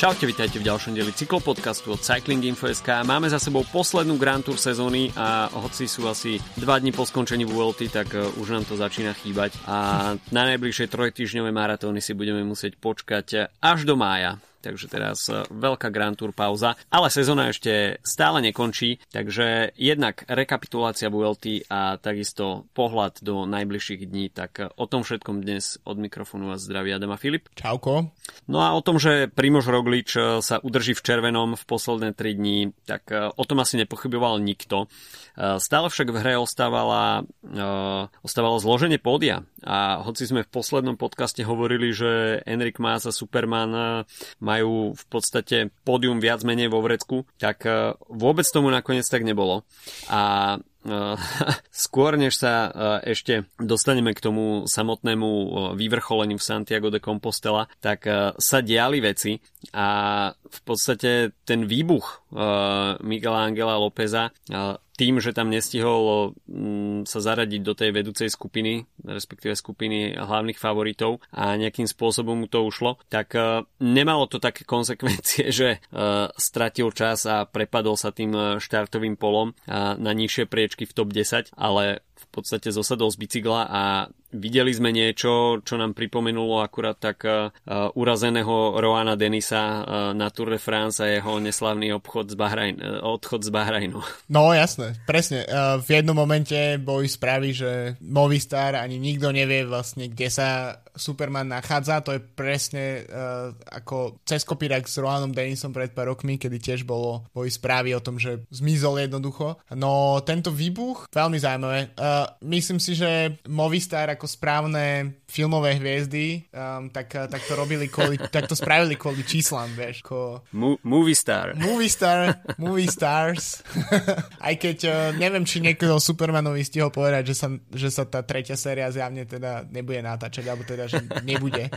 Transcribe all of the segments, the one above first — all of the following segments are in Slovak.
Čaute, vítajte v ďalšom dieli cyklopodcastu od Cycling Info.sk. Máme za sebou poslednú Grand Tour sezóny a hoci sú asi 2 dní po skončení VLT, tak e, už nám to začína chýbať a na najbližšie trojtýždňové maratóny si budeme musieť počkať až do mája takže teraz e, veľká Grand Tour pauza, ale sezóna ešte stále nekončí, takže jednak rekapitulácia VLT a takisto pohľad do najbližších dní, tak e, o tom všetkom dnes od mikrofónu vás zdraví Adama Filip. Čauko. No a o tom, že Primož Roglič e, sa udrží v červenom v posledné 3 dní, tak o tom asi nepochyboval nikto. Stále však v hre ostávala, ostávalo zloženie pódia a hoci sme v poslednom podcaste hovorili, že Enrik Mas a Superman majú v podstate pódium viac menej vo vrecku, tak vôbec tomu nakoniec tak nebolo. A skôr než sa ešte dostaneme k tomu samotnému vyvrcholeniu v Santiago de Compostela, tak sa diali veci a v podstate ten výbuch Miguela Angela Lópeza tým, že tam nestihol mm, sa zaradiť do tej vedúcej skupiny, respektíve skupiny hlavných favoritov a nejakým spôsobom mu to ušlo, tak e, nemalo to také konsekvencie, že e, stratil čas a prepadol sa tým e, štartovým polom na nižšie priečky v top 10, ale v podstate zosadol z bicykla a Videli sme niečo, čo nám pripomenulo akurát tak uh, urazeného Roana Denisa uh, na Tour de France a jeho neslavný obchod z Bahrajn, uh, odchod z Bahrajnu. No jasné, presne. V jednom momente boli správy, že Movistar ani nikto nevie vlastne, kde sa Superman nachádza. To je presne uh, ako cez kopírak s Roanom Denisom pred pár rokmi, kedy tiež bolo, boli správy o tom, že zmizol jednoducho. No tento výbuch, veľmi zaujímavé. Uh, myslím si, že Movistar ako správne filmové hviezdy, um, tak, tak to robili kvôli, tak to spravili kvôli číslam, vieš. Ko... Mo- movie star. Movie star, movie stars. Aj keď uh, neviem, či niekto Supermanovi stihol povedať, že sa, že sa tá tretia séria zjavne teda nebude natáčať, alebo teda, že nebude.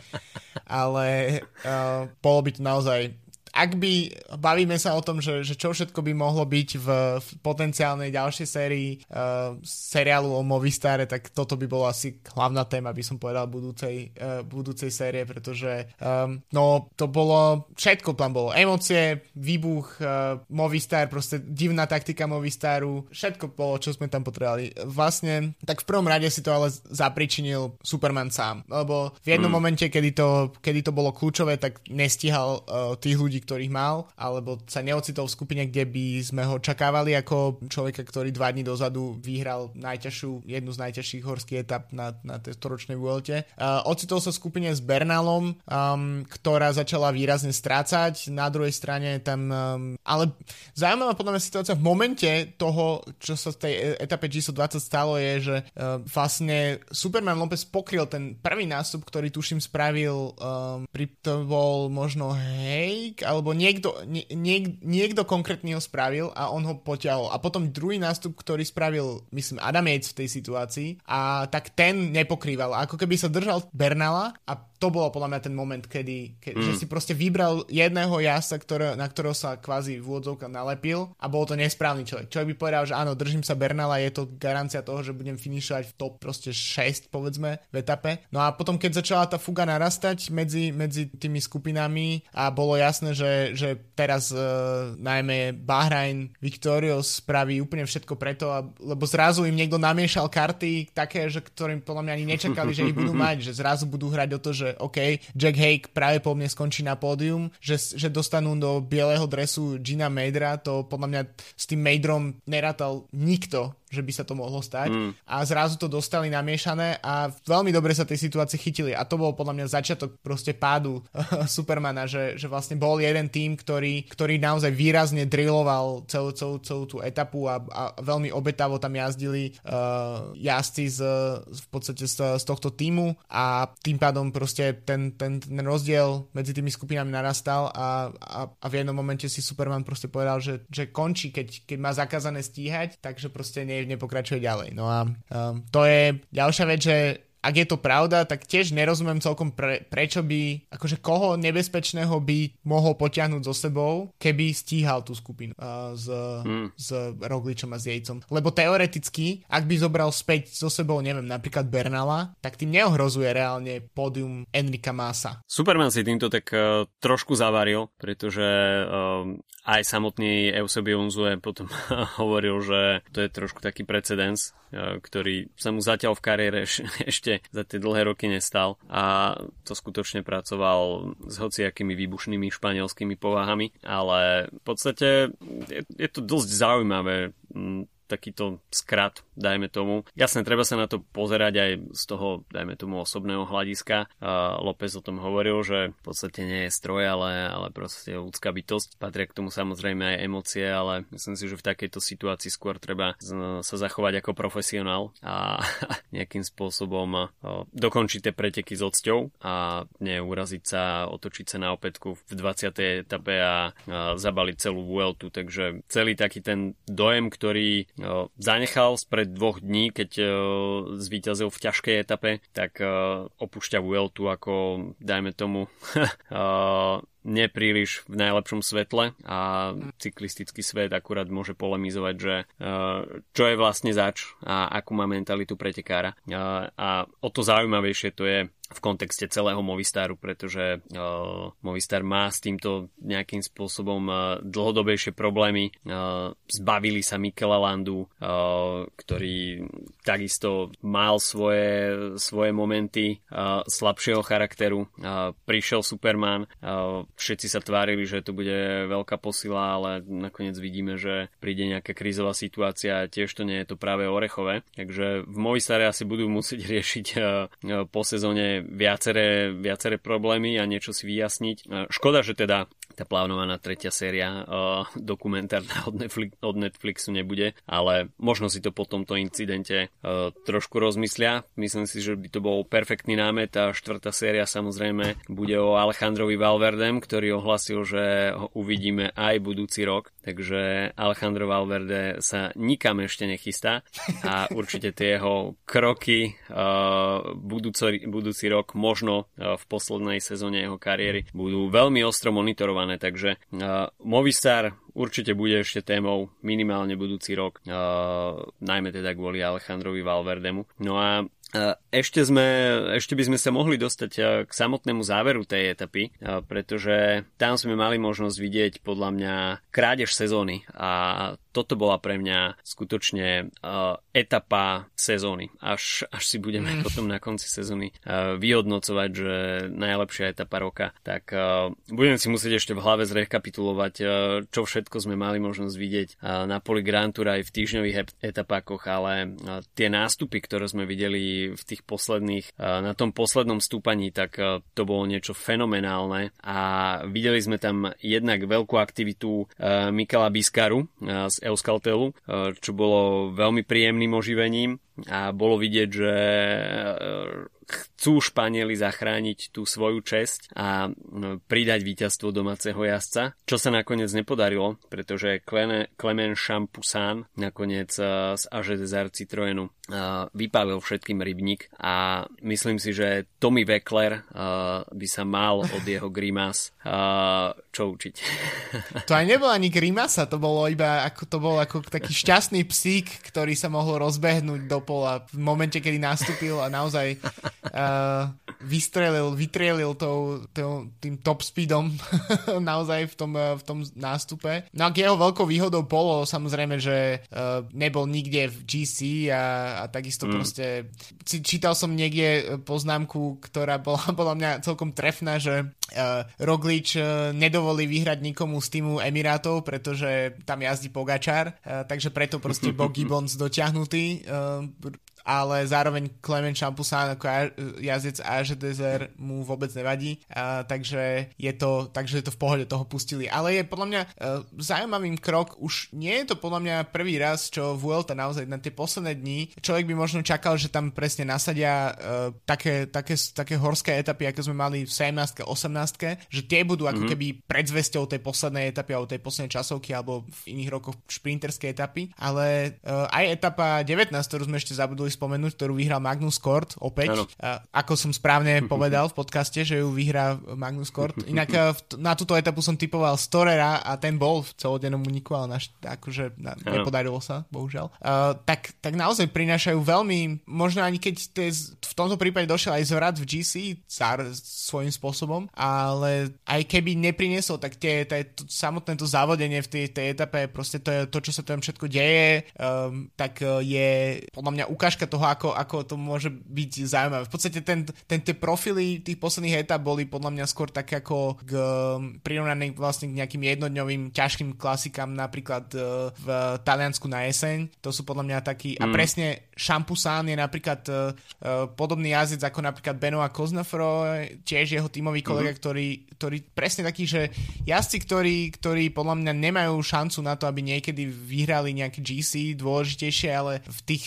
Ale uh, bolo by to naozaj ak by bavíme sa o tom, že, že čo všetko by mohlo byť v, v potenciálnej ďalšej sérii uh, seriálu o Movistare, tak toto by bolo asi hlavná téma, by som povedal, budúcej, uh, budúcej série, pretože um, no, to bolo, všetko tam bolo, emócie, výbuch, uh, Movistar, proste divná taktika Movistaru, všetko bolo, čo sme tam potrebovali. Vlastne, tak v prvom rade si to ale zapričinil Superman sám, lebo v jednom mm. momente, kedy to, kedy to bolo kľúčové, tak nestíhal uh, tých ľudí, ktorých mal, alebo sa neocitol v skupine, kde by sme ho čakávali ako človeka, ktorý dva dní dozadu vyhral najťažšiu, jednu z najťažších horských etap na, na tej storočnej Vuelte. Uh, ocitol sa v skupine s Bernalom, um, ktorá začala výrazne strácať, na druhej strane tam, um, ale zaujímavá podľa mňa situácia v momente toho, čo sa v tej etape číslo 20 stalo, je, že uh, vlastne Superman Lopez pokryl ten prvý nástup, ktorý tuším spravil, um, pri, to bol možno Hejk, alebo niekto, nie, niek, niekto konkrétny ho spravil a on ho potiahol. A potom druhý nástup, ktorý spravil, myslím, Adam Yates v tej situácii a tak ten nepokrýval. Ako keby sa držal Bernala a to bolo podľa mňa ten moment, kedy, ke, mm. že si proste vybral jedného jasa, ktoré, na ktorého sa kvázi v nalepil a bol to nesprávny človek. Človek by povedal, že áno, držím sa Bernala, je to garancia toho, že budem finišovať v top proste 6, povedzme, v etape. No a potom, keď začala tá fuga narastať medzi, medzi tými skupinami a bolo jasné, že, že teraz uh, najmä Bahrain Victorious spraví úplne všetko preto, a, lebo zrazu im niekto namiešal karty také, že ktorým podľa mňa ani nečakali, že ich budú mať, že zrazu budú hrať o to, že OK, Jack Hake práve po mne skončí na pódium, že, že dostanú do bieleho dresu Gina Madera, to podľa mňa s tým Maderom nerátal nikto že by sa to mohlo stať. Mm. A zrazu to dostali namiešané a veľmi dobre sa tej situácii chytili. A to bol podľa mňa začiatok proste pádu Supermana, že, že vlastne bol jeden tým, ktorý, ktorý naozaj výrazne drilloval celú, celú, celú tú etapu a, a veľmi obetavo tam jazdili uh, jazdci z, v podstate z, z tohto týmu a tým pádom proste ten, ten, ten rozdiel medzi tými skupinami narastal a, a, a v jednom momente si Superman proste povedal, že, že končí, keď, keď má zakázané stíhať, takže proste nie nepokračuje ďalej. No a um, to je ďalšia vec, že ak je to pravda, tak tiež nerozumiem celkom pre, prečo by, akože koho nebezpečného by mohol potiahnuť so sebou, keby stíhal tú skupinu uh, s, hmm. s Rogličom a s Jejcom. Lebo teoreticky, ak by zobral späť so sebou, neviem, napríklad Bernala, tak tým neohrozuje reálne pódium Enrika Masa. Superman si týmto tak uh, trošku zavaril, pretože uh, aj samotný Eusebio Unzue potom hovoril, že to je trošku taký precedens, uh, ktorý sa mu zatiaľ v kariére ešte za tie dlhé roky nestal a to skutočne pracoval s hociakými výbušnými španielskými povahami, ale v podstate je, je to dosť zaujímavé takýto skrat, dajme tomu. Jasne, treba sa na to pozerať aj z toho, dajme tomu, osobného hľadiska. Uh, López o tom hovoril, že v podstate nie je stroj, ale, ale proste ľudská bytosť. Patria k tomu samozrejme aj emócie, ale myslím si, že v takejto situácii skôr treba sa zachovať ako profesionál a nejakým spôsobom uh, dokončiť tie preteky s odsťou a neuraziť sa, otočiť sa na opätku v 20. etape a uh, zabaliť celú Vueltu, takže celý taký ten dojem, ktorý zanechal spred dvoch dní, keď zvíťazil v ťažkej etape, tak opúšťa Vueltu ako, dajme tomu, nepríliš v najlepšom svetle a cyklistický svet akurát môže polemizovať, že čo je vlastne zač a akú má mentalitu pretekára. A o to zaujímavejšie to je v kontexte celého Movistaru, pretože uh, Movistar má s týmto nejakým spôsobom uh, dlhodobejšie problémy. Uh, zbavili sa Mikela Landu, uh, ktorý takisto mal svoje, svoje momenty uh, slabšieho charakteru. Uh, prišiel Superman, uh, všetci sa tvárili, že to bude veľká posila, ale nakoniec vidíme, že príde nejaká krízová situácia a tiež to nie je to práve orechové. Takže v Movistare asi budú musieť riešiť uh, po sezóne viaceré, viaceré problémy a niečo si vyjasniť. Škoda, že teda tá plánovaná tretia séria uh, dokumentárna od, Netflix, od Netflixu nebude, ale možno si to po tomto incidente uh, trošku rozmyslia. Myslím si, že by to bol perfektný námet a štvrtá séria samozrejme bude o Alejandrovi Valverdem, ktorý ohlasil, že ho uvidíme aj budúci rok, takže Alejandro Valverde sa nikam ešte nechystá a určite tie jeho kroky uh, budúci, budúci rok možno uh, v poslednej sezóne jeho kariéry budú veľmi ostro monitorované, takže uh, Movistar určite bude ešte témou minimálne budúci rok, uh, najmä teda kvôli Alejandrovi Valverdemu. No a ešte, sme, ešte by sme sa mohli dostať k samotnému záveru tej etapy, pretože tam sme mali možnosť vidieť podľa mňa krádež sezóny a toto bola pre mňa skutočne etapa sezóny. Až, až si budeme mm. potom na konci sezóny uh, vyhodnocovať, že najlepšia etapa roka, tak uh, budeme si musieť ešte v hlave zrekapitulovať, uh, čo všetko sme mali možnosť vidieť uh, na poli Grand Tour aj v týždňových etapákoch, ale uh, tie nástupy, ktoré sme videli v tých posledných, uh, na tom poslednom stúpaní, tak uh, to bolo niečo fenomenálne a videli sme tam jednak veľkú aktivitu uh, Mikala Biskaru uh, z Euskaltelu, eh, čo bolo veľmi príjemným oživením a bolo vidieť, že chcú Španieli zachrániť tú svoju česť a pridať víťazstvo domáceho jazdca, čo sa nakoniec nepodarilo, pretože Clement Champoussin nakoniec z AG Desert Citroenu vypálil všetkým rybník a myslím si, že Tommy Weckler by sa mal od jeho grimas čo učiť. To aj nebol ani grimasa, to bolo iba ako, to bol ako taký šťastný psík, ktorý sa mohol rozbehnúť do pola v momente, kedy nastúpil a naozaj uh, vystrelil, vytrielil tou, tou, tým top speedom naozaj v tom, uh, v tom nástupe. No a jeho veľkou výhodou bolo samozrejme, že uh, nebol nikde v GC a, a takisto mm. proste čítal som niekde poznámku, ktorá bola bola mňa celkom trefná, že uh, Roglič uh, nedovolí vyhrať nikomu z týmu Emirátov, pretože tam jazdí Pogačar, uh, takže preto proste bol Gibbons dotiahnutý. Uh, ale zároveň Clement Champoussin ako jazdec AŽ Desert mu vôbec nevadí, uh, takže, je to, takže je to v pohode, toho pustili. Ale je podľa mňa uh, zaujímavým krok, už nie je to podľa mňa prvý raz, čo Vuelta naozaj na tie posledné dni, človek by možno čakal, že tam presne nasadia uh, také, také, také horské etapy, ako sme mali v 17 18 že tie budú ako mm-hmm. keby predzvesťou tej poslednej etapy alebo tej poslednej časovky alebo v iných rokoch šprinterskej etapy, ale uh, aj etapa 19, ktorú sme ešte zabudli spomenúť, ktorú vyhral Magnus Kort opäť. Ano. Ako som správne povedal v podcaste, že ju vyhrá Magnus Kort. Inak na túto etapu som typoval Storera a ten bol v celodennom uniku, ale naš, akože na, nepodarilo sa, bohužiaľ. Uh, tak, tak naozaj prinášajú veľmi, možno ani keď tez, v tomto prípade došiel aj zvrat v GC car, svojím spôsobom, ale aj keby nepriniesol, tak tie, tie, to, samotné to závodenie v tej, tej etape, proste to, je, to, čo sa tam všetko deje, um, tak uh, je podľa mňa ukážka toho, ako, ako to môže byť zaujímavé. V podstate ten, ten, tie profily tých posledných etap boli podľa mňa skôr také ako k, prirovnané vlastne k nejakým jednodňovým ťažkým klasikám, napríklad uh, v Taliansku na jeseň. To sú podľa mňa takí, mm. a presne Šampusán je napríklad uh, uh, podobný jazdec ako napríklad Benoa Koznafro, tiež jeho tímový kolega, mm. ktorý, ktorý presne taký, že jazdci, ktorí, ktorí podľa mňa nemajú šancu na to, aby niekedy vyhrali nejaké GC dôležitejšie, ale v tých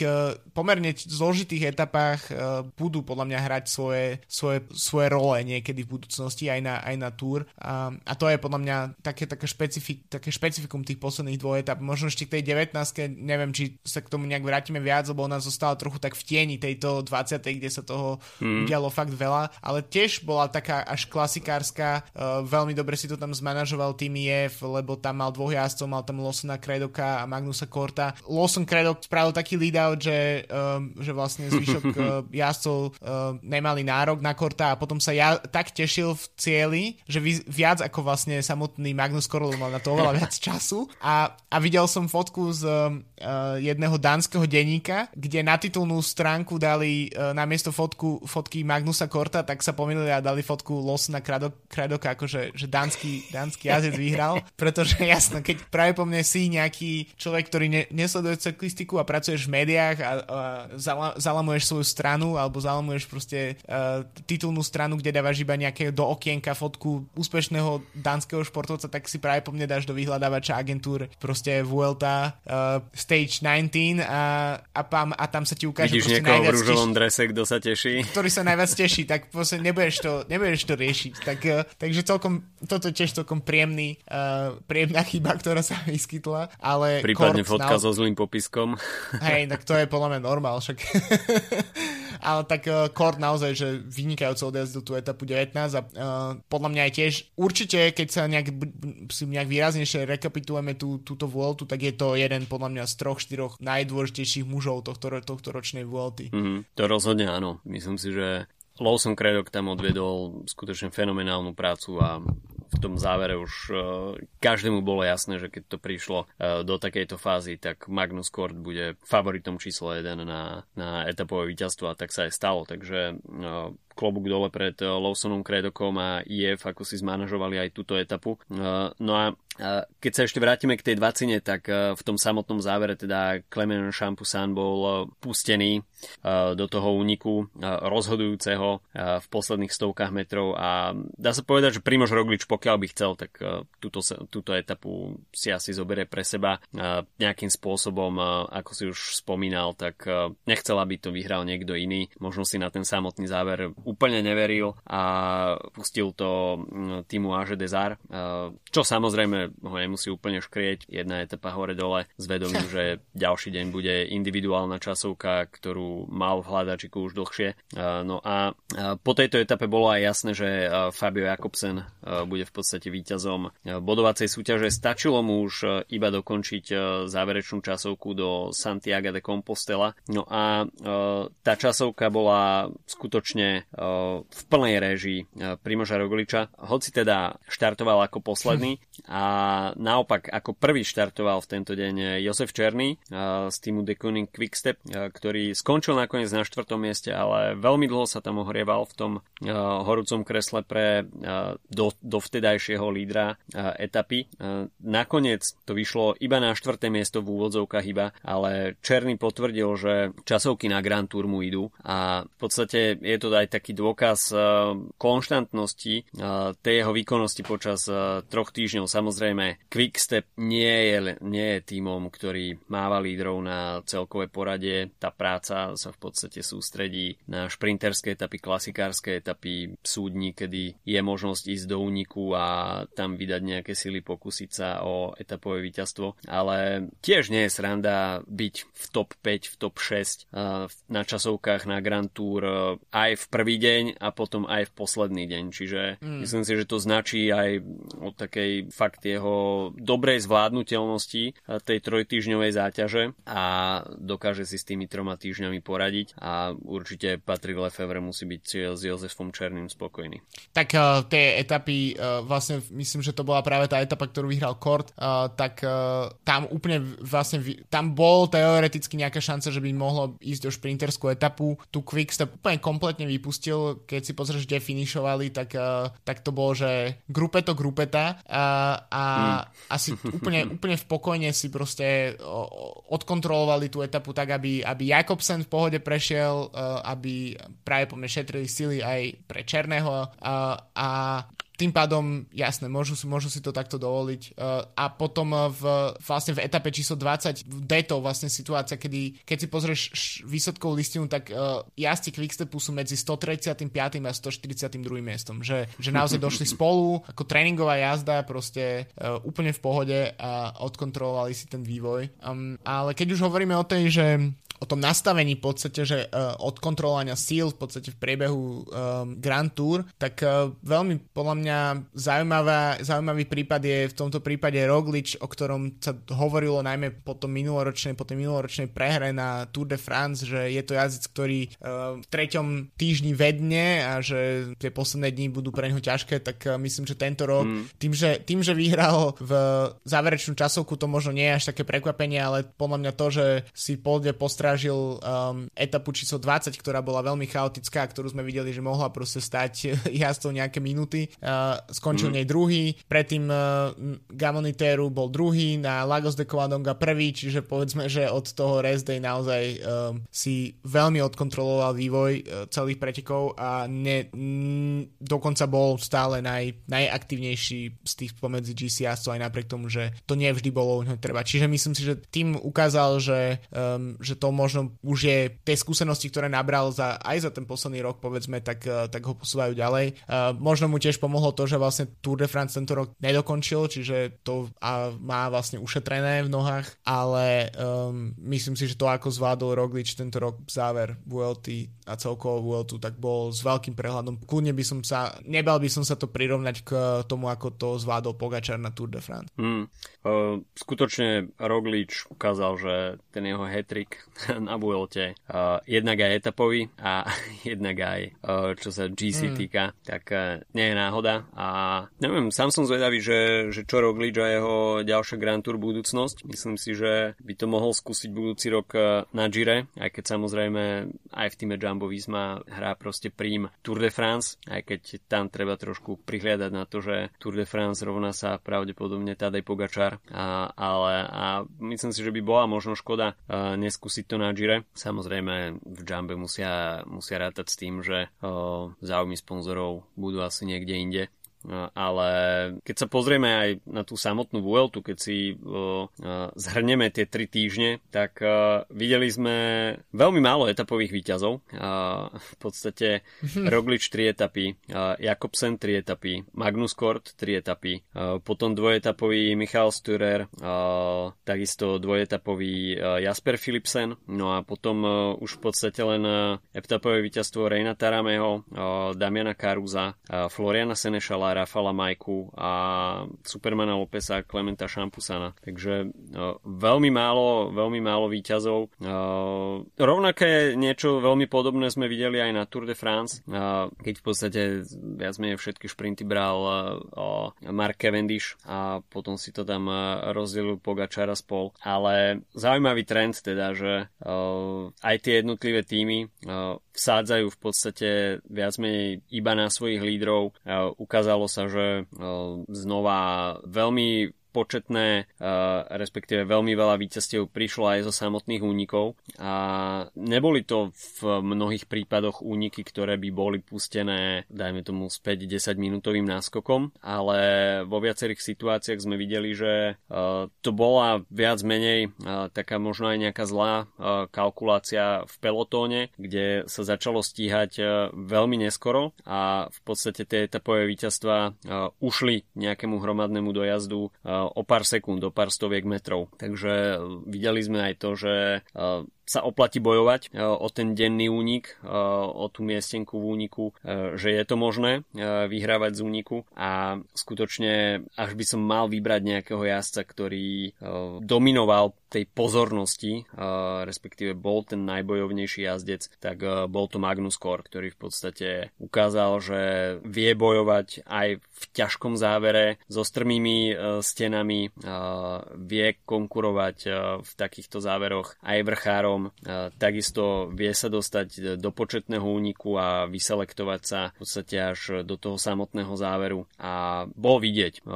pomerne zložitých etapách uh, budú podľa mňa hrať svoje, svoje, svoje role niekedy v budúcnosti aj na, aj na túr. A, a to je podľa mňa také, také, špecifik, také špecifikum tých posledných dvoch etap. Možno ešte k tej 19 neviem, či sa k tomu nejak vrátime viac, lebo ona zostala trochu tak v tieni tejto 20. kde sa toho mm. udialo fakt veľa, ale tiež bola taká až klasikárska, uh, veľmi dobre si to tam zmanažoval tým IF, lebo tam mal dvoch jazdcov, mal tam Lawsona Kredoka a Magnusa Korta. Lawson Kredok spravil taký lead out, že, um, že vlastne zvyšok uh, jazdcov uh, nemali nárok na Korta a potom sa ja tak tešil v cieli, že vi, viac ako vlastne samotný Magnus Korl mal na to oveľa viac času. A, a videl som fotku z uh, jedného dánskeho denníka, kde na titulnú stránku dali uh, namiesto fotku, fotky Magnusa Korta, tak sa pomýlili a dali fotku Losna Kradok, Kradoka, akože že dánsky, dánsky jazdec vyhral, pretože jasno, keď práve po mne si nejaký človek, ktorý ne, nesleduje cyklistiku a pracuješ v médiách a, a zala, zalamuješ svoju stranu alebo zalamuješ proste uh, titulnú stranu, kde dávaš iba nejaké do okienka fotku úspešného dánskeho športovca, tak si práve po mne dáš do vyhľadávača agentúr proste Vuelta uh, Stage 19 a, a, pam, a tam sa ti ukáže Vidíš niekoho v rúžovom drese, kto sa teší. Ktorý sa najviac teší, tak proste nebudeš to, nebudeš to riešiť. Tak, uh, takže celkom, toto je tiež celkom príjemný, uh, príjemná chyba, ktorá sa vyskytla, ale... Prípadne fotka na... so zlým popiskom. Hej, tak to je podľa mňa normál, však... ale tak uh, Kort naozaj, že vynikajúco odjazdil tú etapu 19 a uh, podľa mňa aj tiež určite, keď sa nejak, si nejak výraznejšie rekapitulujeme tú, túto Vueltu, tak je to jeden podľa mňa z troch, štyroch najdôležitejších mužov tohto, tohto ročnej Vuelty. Mm-hmm, to rozhodne áno. Myslím si, že Lawson Craddock tam odvedol skutočne fenomenálnu prácu a v tom závere už uh, každému bolo jasné, že keď to prišlo uh, do takejto fázy, tak Magnus Kort bude favoritom číslo 1 na, na etapové víťazstvo a tak sa aj stalo. Takže uh, klobúk dole pred Lawsonom Credokom a IF, ako si zmanažovali aj túto etapu. No a keď sa ešte vrátime k tej dvacine, tak v tom samotnom závere teda Clement Champoussin bol pustený do toho úniku rozhodujúceho v posledných stovkách metrov a dá sa povedať, že Primož Roglič pokiaľ by chcel, tak túto, túto etapu si asi zoberie pre seba nejakým spôsobom, ako si už spomínal, tak nechcel, aby to vyhral niekto iný, možno si na ten samotný záver úplne neveril a pustil to mm, týmu Aže Desar, čo samozrejme ho nemusí úplne škrieť. Jedna etapa hore-dole s vedomím, že ďalší deň bude individuálna časovka, ktorú mal v hľadačiku už dlhšie. No a po tejto etape bolo aj jasné, že Fabio Jakobsen bude v podstate víťazom bodovacej súťaže. Stačilo mu už iba dokončiť záverečnú časovku do Santiago de Compostela. No a tá časovka bola skutočne v plnej réžii Primoža Rogliča, hoci teda štartoval ako posledný a naopak ako prvý štartoval v tento deň Josef Černý z týmu Deconing Quickstep, ktorý skončil nakoniec na štvrtom mieste, ale veľmi dlho sa tam ohrieval v tom horúcom kresle pre do, dovtedajšieho lídra etapy. Nakoniec to vyšlo iba na štvrté miesto v úvodzovkách iba, ale Černý potvrdil, že časovky na Grand Tour mu idú a v podstate je to aj tak taký dôkaz konštantnosti tej jeho výkonnosti počas troch týždňov. Samozrejme, Quickstep nie je, nie je tímom, ktorý máva lídrov na celkové porade. Tá práca sa v podstate sústredí na šprinterské etapy, klasikárske etapy, sú dní, kedy je možnosť ísť do úniku a tam vydať nejaké sily, pokúsiť sa o etapové víťazstvo. Ale tiež nie je sranda byť v top 5, v top 6 na časovkách na Grand Tour aj v prvý deň a potom aj v posledný deň. Čiže mm. myslím si, že to značí aj o takej fakt jeho dobrej zvládnutelnosti tej trojtýždňovej záťaže a dokáže si s tými troma týždňami poradiť a určite Patrick Lefevre musí byť s Jozefom Černým spokojný. Tak uh, tie etapy, uh, vlastne myslím, že to bola práve tá etapa, ktorú vyhral Kort, uh, tak uh, tam úplne vlastne, tam bol teoreticky nejaká šanca, že by mohlo ísť o šprinterskú etapu. Tu Quickstep úplne kompletne vypustil, keď si pozrieš, kde finišovali, tak, uh, tak to bolo, že grupeto grupeta uh, a mm. asi úplne, úplne v pokojne si proste odkontrolovali tú etapu tak, aby, aby Jakobsen v pohode prešiel, aby práve po mne šetrili sily aj pre Černého a tým pádom, jasné, môžu, môžu si to takto dovoliť. Uh, a potom v, vlastne v etape číslo 20 v Deto vlastne situácia, kedy keď si pozrieš výsledkovú listinu, tak uh, jazdci Quickstepu sú medzi 135. a 142. miestom. Že, že naozaj došli spolu, ako tréningová jazda, proste úplne v pohode a odkontrolovali si ten vývoj. Um, ale keď už hovoríme o tej, že o tom nastavení v podstate, že uh, od kontrolovania síl v podstate v priebehu um, Grand Tour, tak uh, veľmi podľa mňa zaujímavá, zaujímavý prípad je v tomto prípade Roglič, o ktorom sa hovorilo najmä po tom minuloročnej, po tej minuloročnej prehre na Tour de France, že je to jazdec, ktorý uh, v treťom týždni vedne a že tie posledné dni budú pre neho ťažké, tak uh, myslím, že tento rok mm. tým, že, tým, že vyhral v záverečnú časovku, to možno nie je až také prekvapenie, ale podľa mňa to, že si pôjde postrať strážil um, etapu číslo 20, ktorá bola veľmi chaotická, ktorú sme videli, že mohla proste stať jazdou nejaké minúty. Uh, skončil mm. nej druhý, predtým uh, Gamoniteru bol druhý, na Lagos de Covadonga prvý, čiže povedzme, že od toho rest day naozaj um, si veľmi odkontroloval vývoj uh, celých pretekov a ne, m, dokonca bol stále naj, najaktívnejší z tých pomedzi GC jazdcov aj napriek tomu, že to nie vždy bolo u treba. Čiže myslím si, že tým ukázal, že, um, že to možno už je tie skúsenosti, ktoré nabral za, aj za ten posledný rok, povedzme, tak, eh, tak ho posúvajú ďalej. Uh, možno mu tiež pomohlo to, že vlastne Tour de France tento rok nedokončil, čiže to a má vlastne ušetrené v nohách, ale um, myslím si, že to ako zvládol Roglič tento rok záver VLT a celkovo VLT, tak bol s veľkým prehľadom. Kľudne by som sa, nebal by som sa to prirovnať k tomu, ako to zvládol Pogačar na Tour de France. Hmm. Uh, skutočne Roglič ukázal, že ten jeho hetrik na Vuelte. Uh, jednak aj etapový a jednak aj uh, čo sa GC mm. týka, tak uh, nie je náhoda a neviem, sám som zvedavý, že, že čo Roglič a jeho ďalšia Grand Tour budúcnosť. Myslím si, že by to mohol skúsiť budúci rok na Gire, aj keď samozrejme aj v týme Jumbo Visma hrá proste prím Tour de France, aj keď tam treba trošku prihliadať na to, že Tour de France rovná sa pravdepodobne Tadej Pogačar, a, ale a myslím si, že by bola možno škoda neskúsiť to na Gire. Samozrejme v Jumbe musia, musia rátať s tým, že o, záujmy sponzorov budú asi niekde inde ale keď sa pozrieme aj na tú samotnú Vueltu, keď si uh, zhrneme tie tri týždne, tak uh, videli sme veľmi málo etapových výťazov. V podstate Roglič 3 etapy, Jakobsen 3 etapy, Magnus Kort 3 etapy, potom dvojetapový Michal Sturer, uh, takisto dvojetapový Jasper Philipsen, no a potom už v podstate len etapové víťazstvo Reina Tarameho, Damiana Karuza, Floriana Senešala Rafala Majku a Supermana Lopesa a Klementa Šampusana. Takže uh, veľmi málo, veľmi málo výťazov. Uh, rovnaké niečo veľmi podobné sme videli aj na Tour de France, uh, keď v podstate viac menej všetky šprinty bral Mark Cavendish a potom si to tam rozdelil Pogačara spol. Ale zaujímavý trend teda, že aj tie jednotlivé týmy vsádzajú v podstate viac menej iba na svojich lídrov. Uh, ukázalo sa, že znova veľmi početné, respektíve veľmi veľa víťazstiev prišlo aj zo samotných únikov. A neboli to v mnohých prípadoch úniky, ktoré by boli pustené, dajme tomu s 5-10 minútovým náskokom, ale vo viacerých situáciách sme videli, že to bola viac menej taká možno aj nejaká zlá kalkulácia v pelotóne, kde sa začalo stíhať veľmi neskoro a v podstate tie etapové víťazstva ušli nejakému hromadnému dojazdu o pár sekúnd, o pár stoviek metrov. Takže videli sme aj to, že sa oplatí bojovať e, o ten denný únik, e, o tú miestenku v úniku, e, že je to možné vyhrávať z úniku. A skutočne až by som mal vybrať nejakého jazdca, ktorý dominoval tej pozornosti, respektíve bol ten najbojovnejší jazdec, tak bol to Magnus Kor, ktorý v podstate ukázal, že vie bojovať aj v ťažkom závere so strmými stenami, vie konkurovať v takýchto záveroch aj vrchárom E, takisto vie sa dostať do početného úniku a vyselektovať sa v podstate až do toho samotného záveru. A bol vidieť, e,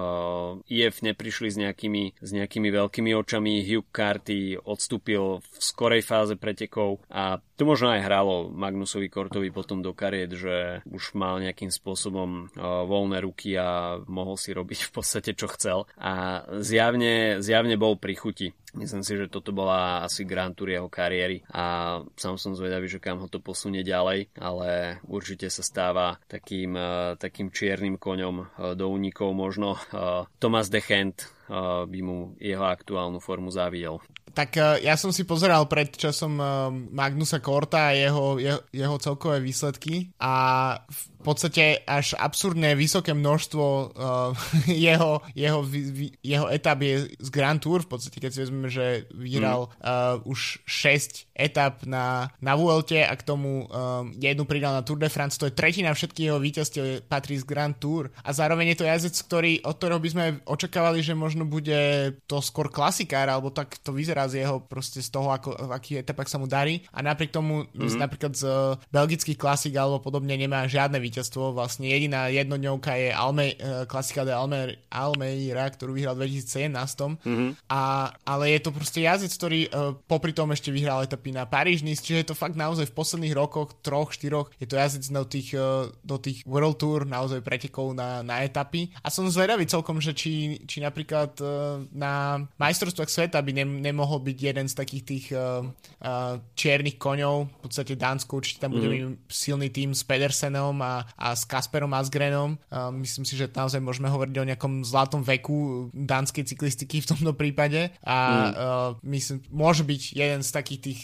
IF neprišli s nejakými, s nejakými veľkými očami, Hugh Carty odstúpil v skorej fáze pretekov a to možno aj hralo Magnusovi Kortovi potom do kariet, že už mal nejakým spôsobom voľné ruky a mohol si robiť v podstate čo chcel a zjavne, zjavne bol pri chuti. Myslím si, že toto bola asi Grand Tour jeho kariéry a sám som zvedavý, že kam ho to posunie ďalej, ale určite sa stáva takým, uh, takým čiernym koňom uh, do únikov možno. Thomas Dechent by mu jeho aktuálnu formu závidel. Tak ja som si pozeral pred časom Magnusa Korta a jeho, jeho, jeho celkové výsledky a v v podstate až absurdne vysoké množstvo uh, jeho, jeho, jeho etap je z Grand Tour, v podstate keď si vezmeme, že vyhral mm. uh, už 6 etap na, na Vuelte a k tomu um, jednu pridal na Tour de France, to je tretina všetkých jeho víťazstiev patrí z Grand Tour. A zároveň je to jazdec, ktorý, od ktorého by sme očakávali, že možno bude to skôr klasikár, alebo tak to vyzerá z jeho proste z toho, ako, v akých etapách sa mu darí a napriek tomu mm. napríklad z uh, belgických klasik alebo podobne nemá žiadne víťazstvo. Vlastne jediná jednodňovka je Alme, uh, klasika de Alme, Almeira, ktorú vyhral v 2017. Mm-hmm. A, ale je to proste jazdec, ktorý uh, popri tom ešte vyhral etapy na paríž nice čiže je to fakt naozaj v posledných rokoch, troch, štyroch, je to jazdec do tých, uh, do tých World Tour, naozaj pretekov na, na etapy. A som zvedavý celkom, že či, či napríklad uh, na majstrovstvách sveta by ne, nemohol byť jeden z takých tých uh, uh, čiernych koňov, v podstate Dánsko určite tam bude mm. silný tým s Pedersenom a a s Kasperom Asgrenom. Myslím si, že naozaj môžeme hovoriť o nejakom zlatom veku dánskej cyklistiky v tomto prípade a mm. myslím, môže byť jeden z takých tých,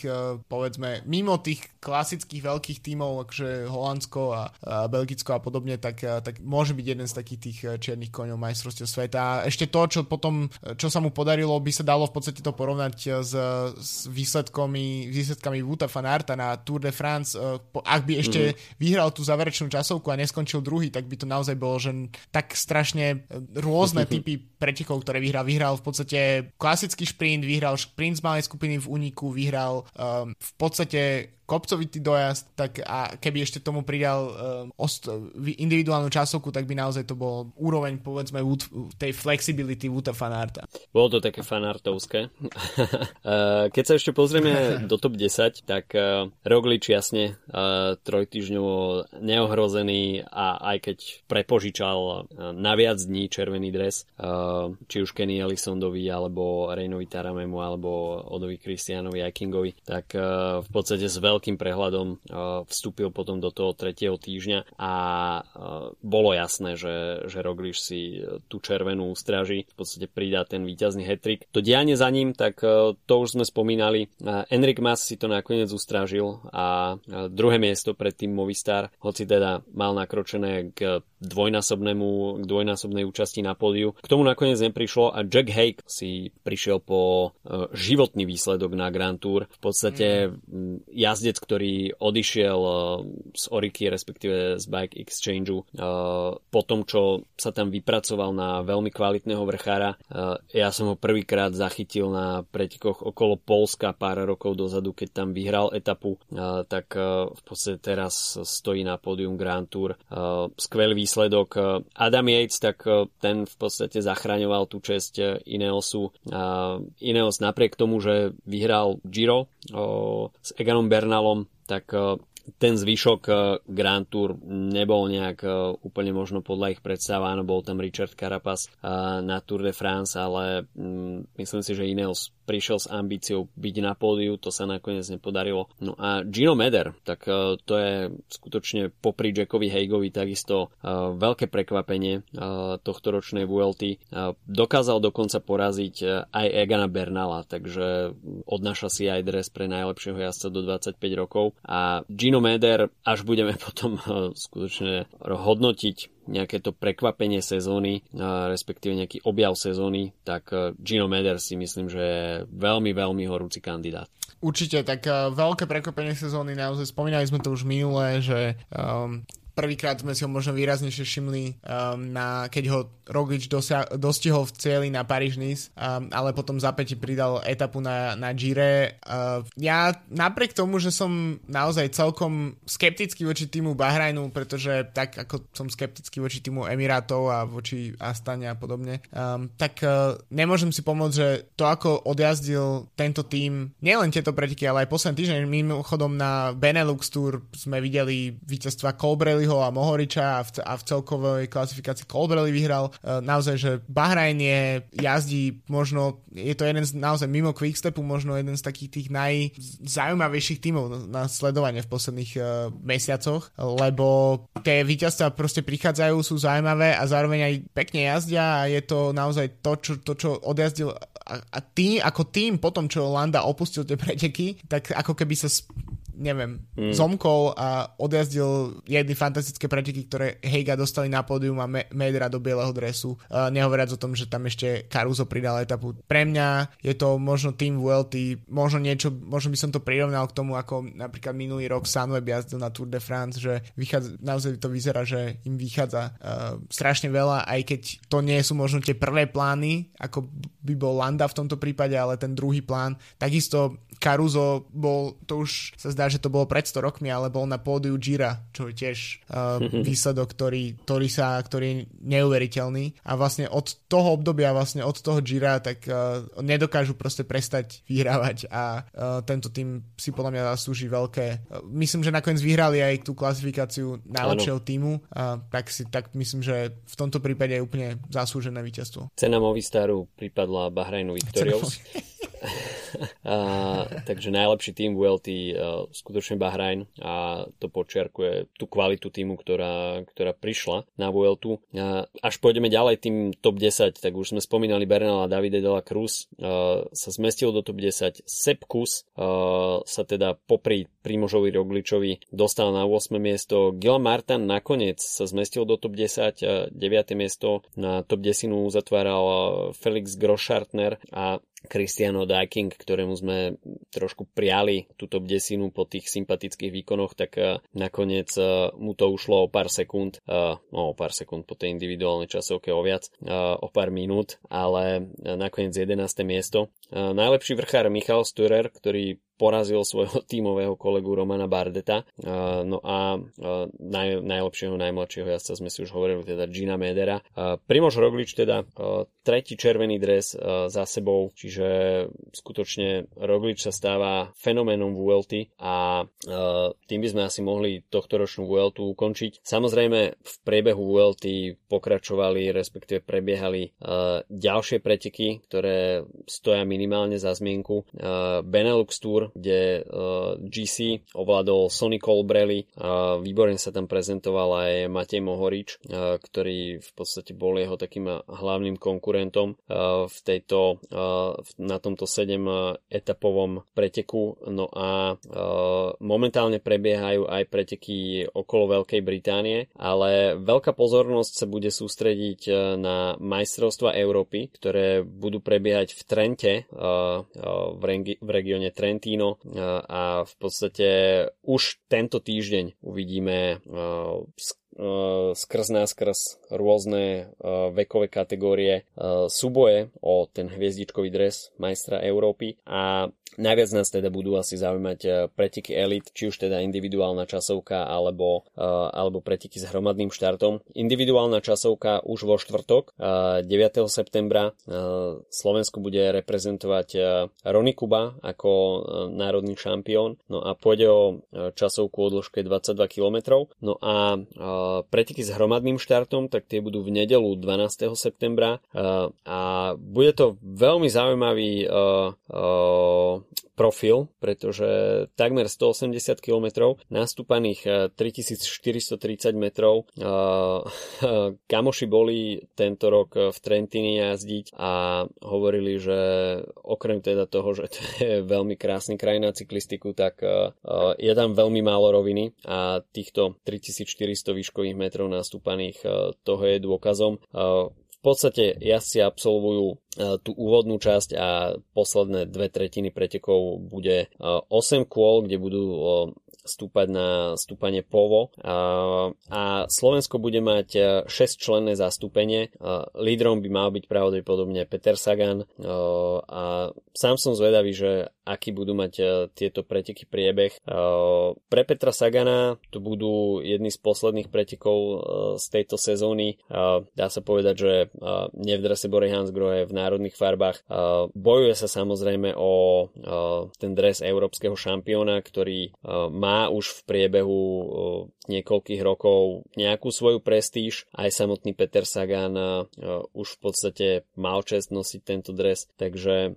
povedzme, mimo tých klasických veľkých tímov, akože Holandsko a, a Belgicko a podobne, tak, tak môže byť jeden z takých tých čiernych koňov majstrovstiev sveta. A ešte to, čo potom, čo sa mu podarilo, by sa dalo v podstate to porovnať s, s výsledkami, výsledkami Vuta van Arta na Tour de France. Ak by ešte mm-hmm. vyhral tú záverečnú časovku a neskončil druhý, tak by to naozaj bolo, že tak strašne rôzne typy pretekov, ktoré vyhral. Vyhral v podstate klasický šprint, vyhral šprint z malej skupiny v úniku, vyhral um, v podstate kopcovitý dojazd, tak a keby ešte tomu pridal uh, ost- individuálnu časovku, tak by naozaj to bol úroveň povedzme tej flexibility Wuta fanarta. Bolo to také fanartovské. Eh, keď sa ešte pozrieme do top 10, tak uh, Roglič jasne uh, trojtyžňovo neohrozený a aj keď prepožičal na viac dní červený dres, či už Kenny Ellisondovi, alebo Reynovi Taramemu, alebo Odovi Kristianovi Akingovi, tak v podstate s veľ veľkým prehľadom uh, vstúpil potom do toho tretieho týždňa a uh, bolo jasné, že, že Roglič si uh, tú červenú stráži v podstate pridá ten víťazný hetrik. To dianie za ním, tak to už sme spomínali. Enrik Mas si to nakoniec ustrážil a druhé miesto pred tým Movistar, hoci teda mal nakročené k dvojnásobnému, k dvojnásobnej účasti na pódiu. K tomu nakoniec neprišlo a Jack Hake si prišiel po životný výsledok na Grand Tour. V podstate mm. jazdec jazdec, ktorý odišiel z Oriky, respektíve z Bike Exchangeu po tom, čo sa tam vypracoval na veľmi kvalitného vrchára. Ja som ho prvýkrát zachytil na pretekoch okolo Polska pár rokov dozadu, keď tam vyhral etapu, tak v podstate teraz stojí na pódium Grand Tour. Skvelý výsledok. Adam Yates, tak ten v podstate zachraňoval tú česť Ineosu. Ineos napriek tomu, že vyhral Giro s Eganom Bernalom, tak ten zvyšok Grand Tour nebol nejak úplne možno podľa ich predstav. Áno, bol tam Richard Carapaz na Tour de France, ale mm, myslím si, že Ineos prišiel s ambíciou byť na pódiu, to sa nakoniec nepodarilo. No a Gino Meder, tak uh, to je skutočne popri Jackovi Heigovi takisto uh, veľké prekvapenie uh, tohto ročnej VLT. Dokázal dokonca poraziť aj Egana Bernala, takže odnáša si aj dres pre najlepšieho jazdca do 25 rokov a Gino Meder, až budeme potom skutočne hodnotiť nejaké to prekvapenie sezóny, respektíve nejaký objav sezóny, tak e, Gino Meder si myslím, že je veľmi, veľmi horúci kandidát. Určite, tak uh, veľké prekvapenie sezóny, naozaj spomínali sme to už minulé, že um, Prvýkrát sme si ho možno výraznejšie všimli, um, na, keď ho Roglič dosia- dostihol v cieli na paríž nice um, ale potom za päti pridal etapu na, na Gire. Uh, ja napriek tomu, že som naozaj celkom skeptický voči týmu Bahrajnu, pretože tak ako som skeptický voči týmu Emirátov a voči Astane a podobne, um, tak uh, nemôžem si pomôcť, že to ako odjazdil tento tým, nielen tieto preteky, ale aj posledný týždeň, mimochodom na Benelux Tour sme videli víťazstva Colbrelli Colbrelliho a Mohoriča a v, a v celkovej klasifikácii Colbrelli vyhral. E, naozaj, že Bahrajn je, jazdí možno, je to jeden z naozaj mimo Quickstepu, možno jeden z takých tých najzaujímavejších tímov na sledovanie v posledných uh, mesiacoch, lebo tie víťazstva proste prichádzajú, sú zaujímavé a zároveň aj pekne jazdia a je to naozaj to, čo, to, čo odjazdil a, a tým, ako tým potom, čo Landa opustil tie preteky, tak ako keby sa neviem, mm. zomkol a odjazdil jedny fantastické preteky, ktoré Heiga dostali na pódium a Medra do bieleho dresu. Uh, nehovoriac o tom, že tam ešte Caruso pridal etapu. Pre mňa je to možno tým VLT, možno niečo, možno by som to prirovnal k tomu, ako napríklad minulý rok Sunweb jazdil na Tour de France, že vychádza, naozaj to vyzerá, že im vychádza uh, strašne veľa, aj keď to nie sú možno tie prvé plány, ako by bol Landa v tomto prípade, ale ten druhý plán. Takisto Caruso bol, to už sa zdá, že to bolo pred 100 rokmi, ale bol na pódiu Gira, čo je tiež uh, výsledok, ktorý, ktorý, sa, ktorý je neuveriteľný. A vlastne od toho obdobia, vlastne od toho Gira, tak uh, nedokážu proste prestať vyhrávať a uh, tento tým si podľa mňa zaslúži veľké. Uh, myslím, že nakoniec vyhrali aj tú klasifikáciu najlepšieho týmu, uh, tak, si, tak myslím, že v tomto prípade je úplne zaslúžené víťazstvo. Cena Movistaru pripadla Bahrajnu Victorious. a, takže najlepší tým VLT uh, skutočne Bahrajn a to počiarkuje tú kvalitu týmu, ktorá, ktorá prišla na. Uh, až pôjdeme ďalej tým top 10, tak už sme spomínali Bernala Davide de la Cruz uh, sa zmestil do top 10. Sepkus uh, sa teda popri Primožovi Rogličovi dostal na 8. miesto. Gila Martin nakoniec sa zmestil do top 10, 9. miesto na top 10 uzatváral Felix Groschartner a Cristiano Dyking, ktorému sme trošku priali túto desinu po tých sympatických výkonoch, tak uh, nakoniec uh, mu to ušlo o pár sekúnd, uh, no o pár sekúnd po tej individuálnej časovke o viac, o pár minút, ale nakoniec 11. miesto. Najlepší vrchár Michal Sturer, ktorý porazil svojho tímového kolegu Romana Bardeta. No a naj, najlepšieho, najmladšieho jazdca sme si už hovorili, teda Gina Medera. Primož Roglič teda tretí červený dres za sebou, čiže skutočne Roglič sa stáva fenoménom VLT a tým by sme asi mohli tohto ročnú VLT ukončiť. Samozrejme v priebehu VLT pokračovali, respektíve prebiehali ďalšie preteky, ktoré stoja minimálne za zmienku. Benelux Tour kde uh, e, GC ovládol Sonny Colbrelli, uh, výborne sa tam prezentoval aj Matej Mohorič, uh, ktorý v podstate bol jeho takým hlavným konkurentom uh, v tejto, uh, na tomto 7 etapovom preteku. No a uh, momentálne prebiehajú aj preteky okolo Veľkej Británie, ale veľká pozornosť sa bude sústrediť na majstrovstva Európy, ktoré budú prebiehať v Trente, v, rengi- v regióne Trentín Trentino a v podstate už tento týždeň uvidíme skrz náskrz rôzne vekové kategórie súboje o ten hviezdičkový dres majstra Európy a Najviac nás teda budú asi zaujímať preteky elit, či už teda individuálna časovka alebo, alebo preteky s hromadným štartom. Individuálna časovka už vo štvrtok 9. E, septembra Slovensko bude reprezentovať Rony Kuba ako národný šampión. No a pôjde o časovku o dĺžke 22 km. No a preteky s hromadným štartom, tak tie budú v nedelu 12. septembra a bude to veľmi zaujímavý profil, pretože takmer 180 km, nastúpaných 3430 eh, metrov. Eh, kamoši boli tento rok v Trentine jazdiť a hovorili, že okrem teda toho, že to je veľmi krásny kraj na cyklistiku, tak je tam veľmi málo roviny a týchto 3400 výškových metrov nastúpaných toho je dôkazom podstate jazdci absolvujú e, tú úvodnú časť a posledné dve tretiny pretekov bude 8 e, kôl, kde budú e, stúpať na stúpanie POVO a, Slovensko bude mať 6 členné zastúpenie. Lídrom by mal byť pravdepodobne Peter Sagan a sám som zvedavý, že aký budú mať tieto preteky priebeh. Pre Petra Sagana to budú jedny z posledných pretekov z tejto sezóny. Dá sa povedať, že nie v drese Bory Hansgrohe v národných farbách. Bojuje sa samozrejme o ten dres európskeho šampióna, ktorý má už v priebehu niekoľkých rokov nejakú svoju prestíž. Aj samotný Peter Sagan už v podstate mal čest nosiť tento dres, takže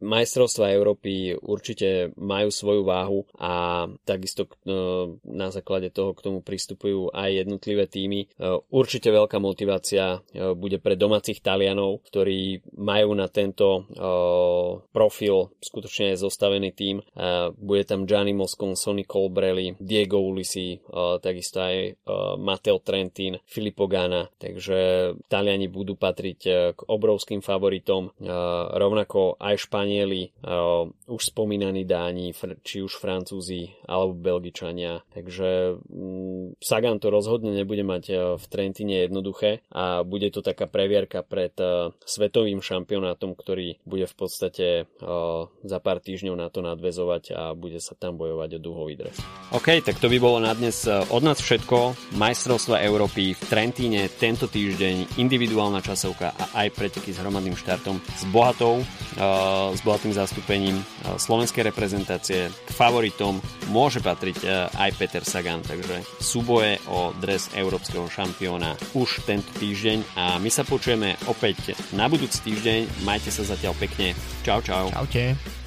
majstrovstva Európy určite majú svoju váhu a takisto e, na základe toho k tomu pristupujú aj jednotlivé týmy. E, určite veľká motivácia e, bude pre domácich Talianov, ktorí majú na tento profil skutočne zostavený tým. Bude tam Gianni Moscon, Sonny Colbrelli, Diego Ulisi, takisto aj Matteo Trentin, Filippo Gana, takže Taliani budú patriť k obrovským favoritom, rovnako aj Španieli, už spomínaní Dáni, či už Francúzi alebo Belgičania. Takže mm, Sagan to rozhodne nebude mať v Trentine jednoduché a bude to taká previerka pred e, svetovým šampionátom, ktorý bude v podstate e, za pár týždňov na to nadvezovať a bude sa tam bojovať o duhový dres. OK, tak to by bolo na dnes od nás všetko. Majstrovstva Európy v Trentíne tento týždeň, individuálna časovka a aj preteky s hromadným štartom s bohatou, s bohatým zastúpením slovenskej reprezentácie k favoritom môže patriť aj Peter Sagan, takže súboje o dres európskeho šampióna už tento týždeň a my sa počujeme opäť na budúci týždeň. Majte sa zatiaľ pekne. Čau, čau. Čaute.